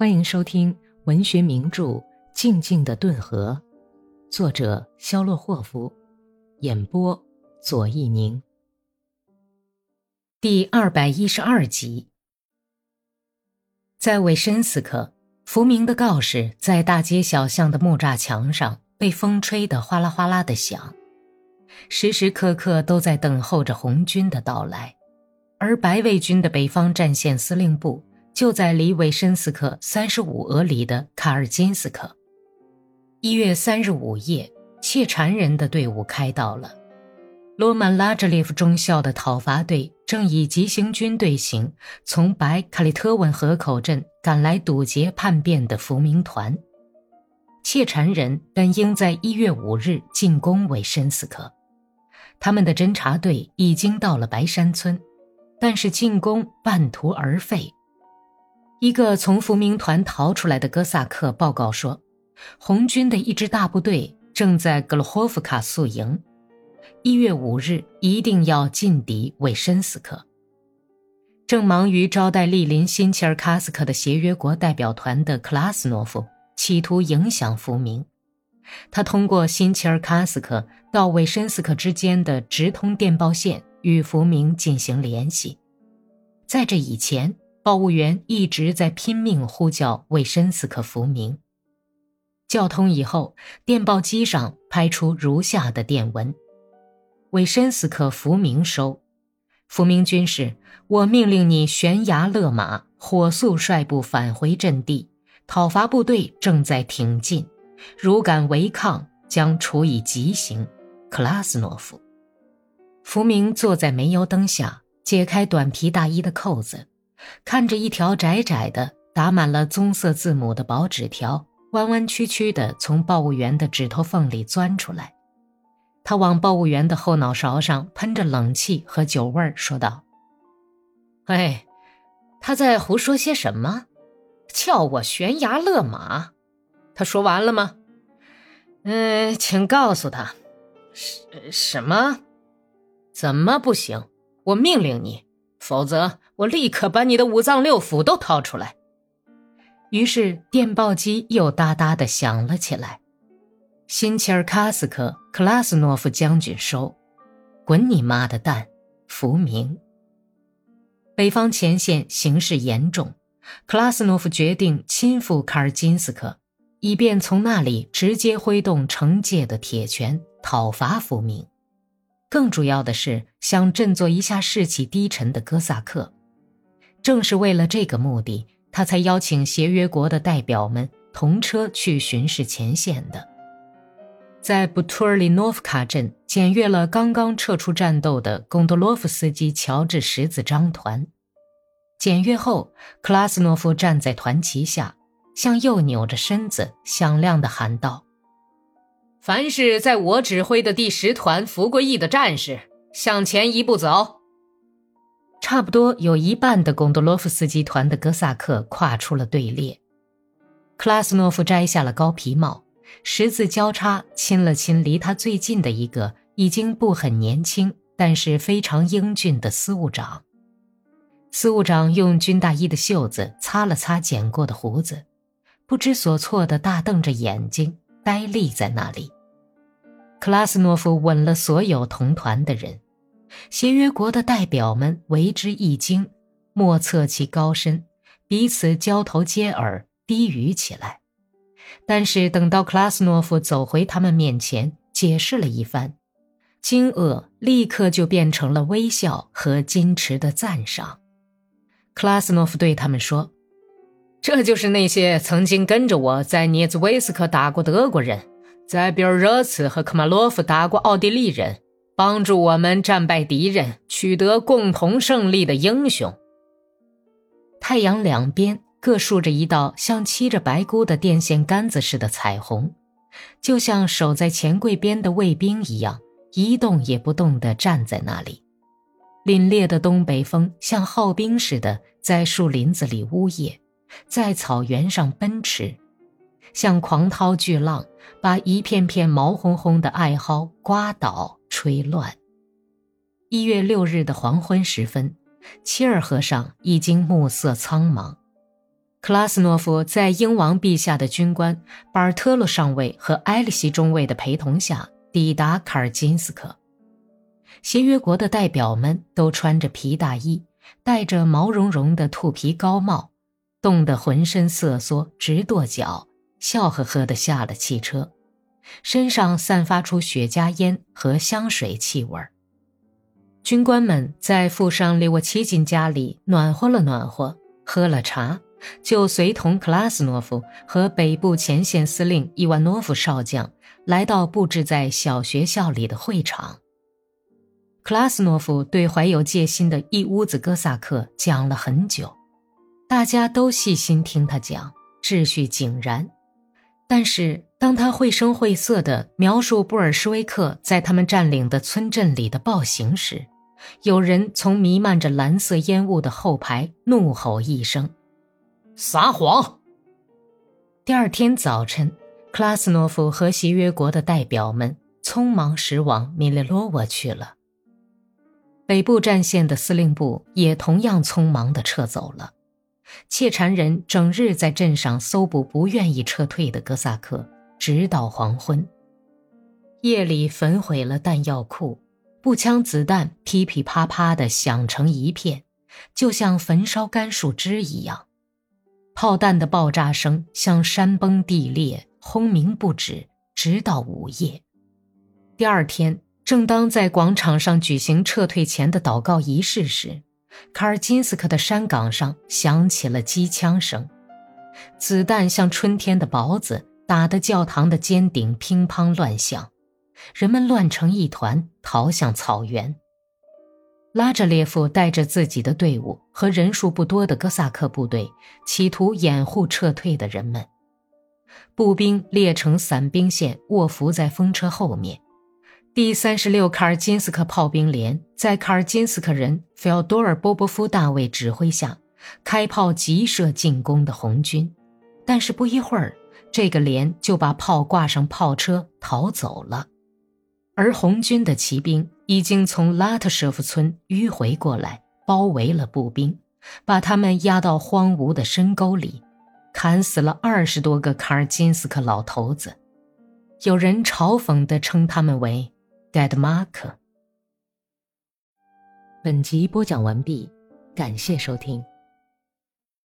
欢迎收听文学名著《静静的顿河》，作者肖洛霍夫，演播左一宁。第二百一十二集，在韦申斯克，福明的告示在大街小巷的木栅墙上被风吹得哗啦哗啦的响，时时刻刻都在等候着红军的到来，而白卫军的北方战线司令部。就在离韦申斯克三十五俄里的卡尔金斯克。一月三日午夜，切禅人的队伍开到了。罗曼拉扎列夫中校的讨伐队正以急行军队形从白卡里特文河口镇赶来堵截叛变的福明团。切禅人本应在一月五日进攻韦申斯克，他们的侦察队已经到了白山村，但是进攻半途而废。一个从福明团逃出来的哥萨克报告说，红军的一支大部队正在格罗霍夫卡宿营，一月五日一定要进抵韦申斯克。正忙于招待莅临新切尔卡斯克的协约国代表团的克拉斯诺夫企图影响福明，他通过新切尔卡斯克到韦申斯克之间的直通电报线与福明进行联系，在这以前。报务员一直在拼命呼叫韦申斯克福明。叫通以后，电报机上拍出如下的电文：“韦申斯克福明收，福明军士，我命令你悬崖勒马，火速率部返回阵地。讨伐部队正在挺进，如敢违抗，将处以极刑。”克拉斯诺夫。福明坐在煤油灯下，解开短皮大衣的扣子。看着一条窄窄的、打满了棕色字母的薄纸条，弯弯曲曲的从报务员的指头缝里钻出来，他往报务员的后脑勺上喷着冷气和酒味儿，说道：“哎，他在胡说些什么？叫我悬崖勒马？他说完了吗？嗯，请告诉他，什什么？怎么不行？我命令你。”否则，我立刻把你的五脏六腑都掏出来。于是，电报机又哒哒的响了起来。新切尔卡斯克克拉斯诺夫将军收，滚你妈的蛋！福明。北方前线形势严重，克拉斯诺夫决定亲赴卡尔金斯克，以便从那里直接挥动惩戒的铁拳讨伐福明。更主要的是想振作一下士气低沉的哥萨克，正是为了这个目的，他才邀请协约国的代表们同车去巡视前线的。在布图尔里诺夫卡镇检阅了刚刚撤出战斗的贡多洛夫斯基乔治十字章团。检阅后，克拉斯诺夫站在团旗下，向右扭着身子，响亮地喊道。凡是在我指挥的第十团服过役的战士，向前一步走。差不多有一半的贡多洛夫斯基团的哥萨克跨出了队列。克拉斯诺夫摘下了高皮帽，十字交叉亲了亲离他最近的一个已经不很年轻，但是非常英俊的司务长。司务长用军大衣的袖子擦了擦剪过的胡子，不知所措地大瞪着眼睛。呆立在那里，克拉斯诺夫吻了所有同团的人，协约国的代表们为之一惊，莫测其高深，彼此交头接耳，低语起来。但是等到克拉斯诺夫走回他们面前，解释了一番，惊愕立刻就变成了微笑和矜持的赞赏。克拉斯诺夫对他们说。这就是那些曾经跟着我在涅兹威斯克打过德国人，在比尔热茨和科马洛夫打过奥地利人，帮助我们战败敌人，取得共同胜利的英雄。太阳两边各竖着一道像漆着白箍的电线杆子似的彩虹，就像守在钱柜边的卫兵一样，一动也不动地站在那里。凛冽的东北风像号兵似的在树林子里呜咽。在草原上奔驰，像狂涛巨浪，把一片片毛烘烘的艾蒿刮倒、吹乱。一月六日的黄昏时分，切尔河上已经暮色苍茫。克拉斯诺夫在英王陛下的军官巴尔特洛上尉和埃利希中尉的陪同下抵达卡尔金斯克。协约国的代表们都穿着皮大衣，戴着毛茸茸的兔皮高帽，冻得浑身瑟缩，直跺脚，笑呵呵地下了汽车，身上散发出雪茄烟和香水气味儿。军官们在富商利沃奇金家里暖和了暖和，喝了茶。就随同克拉斯诺夫和北部前线司令伊万诺夫少将来到布置在小学校里的会场。克拉斯诺夫对怀有戒心的一屋子哥萨克讲了很久，大家都细心听他讲，秩序井然。但是当他绘声绘色地描述布尔什维克在他们占领的村镇里的暴行时，有人从弥漫着蓝色烟雾的后排怒吼一声。撒谎！第二天早晨，克拉斯诺夫和协约国的代表们匆忙驶往米列罗沃去了。北部战线的司令部也同样匆忙地撤走了。窃缠人整日在镇上搜捕不愿意撤退的哥萨克，直到黄昏。夜里焚毁了弹药库，步枪子弹噼噼啪啪地响成一片，就像焚烧干树枝一样。炮弹的爆炸声像山崩地裂，轰鸣不止，直到午夜。第二天，正当在广场上举行撤退前的祷告仪式时，卡尔金斯克的山岗上响起了机枪声，子弹像春天的雹子，打得教堂的尖顶乒乓乱响，人们乱成一团，逃向草原。拉扎列夫带着自己的队伍和人数不多的哥萨克部队，企图掩护撤退的人们。步兵列成散兵线，卧伏在风车后面。第三十六卡尔金斯克炮兵连在卡尔金斯克人费奥多尔·波波夫大尉指挥下，开炮急射进攻的红军。但是不一会儿，这个连就把炮挂上炮车逃走了。而红军的骑兵已经从拉特舍夫村迂回过来，包围了步兵，把他们压到荒芜的深沟里，砍死了二十多个卡尔金斯克老头子。有人嘲讽地称他们为 “dead mark”。本集播讲完毕，感谢收听。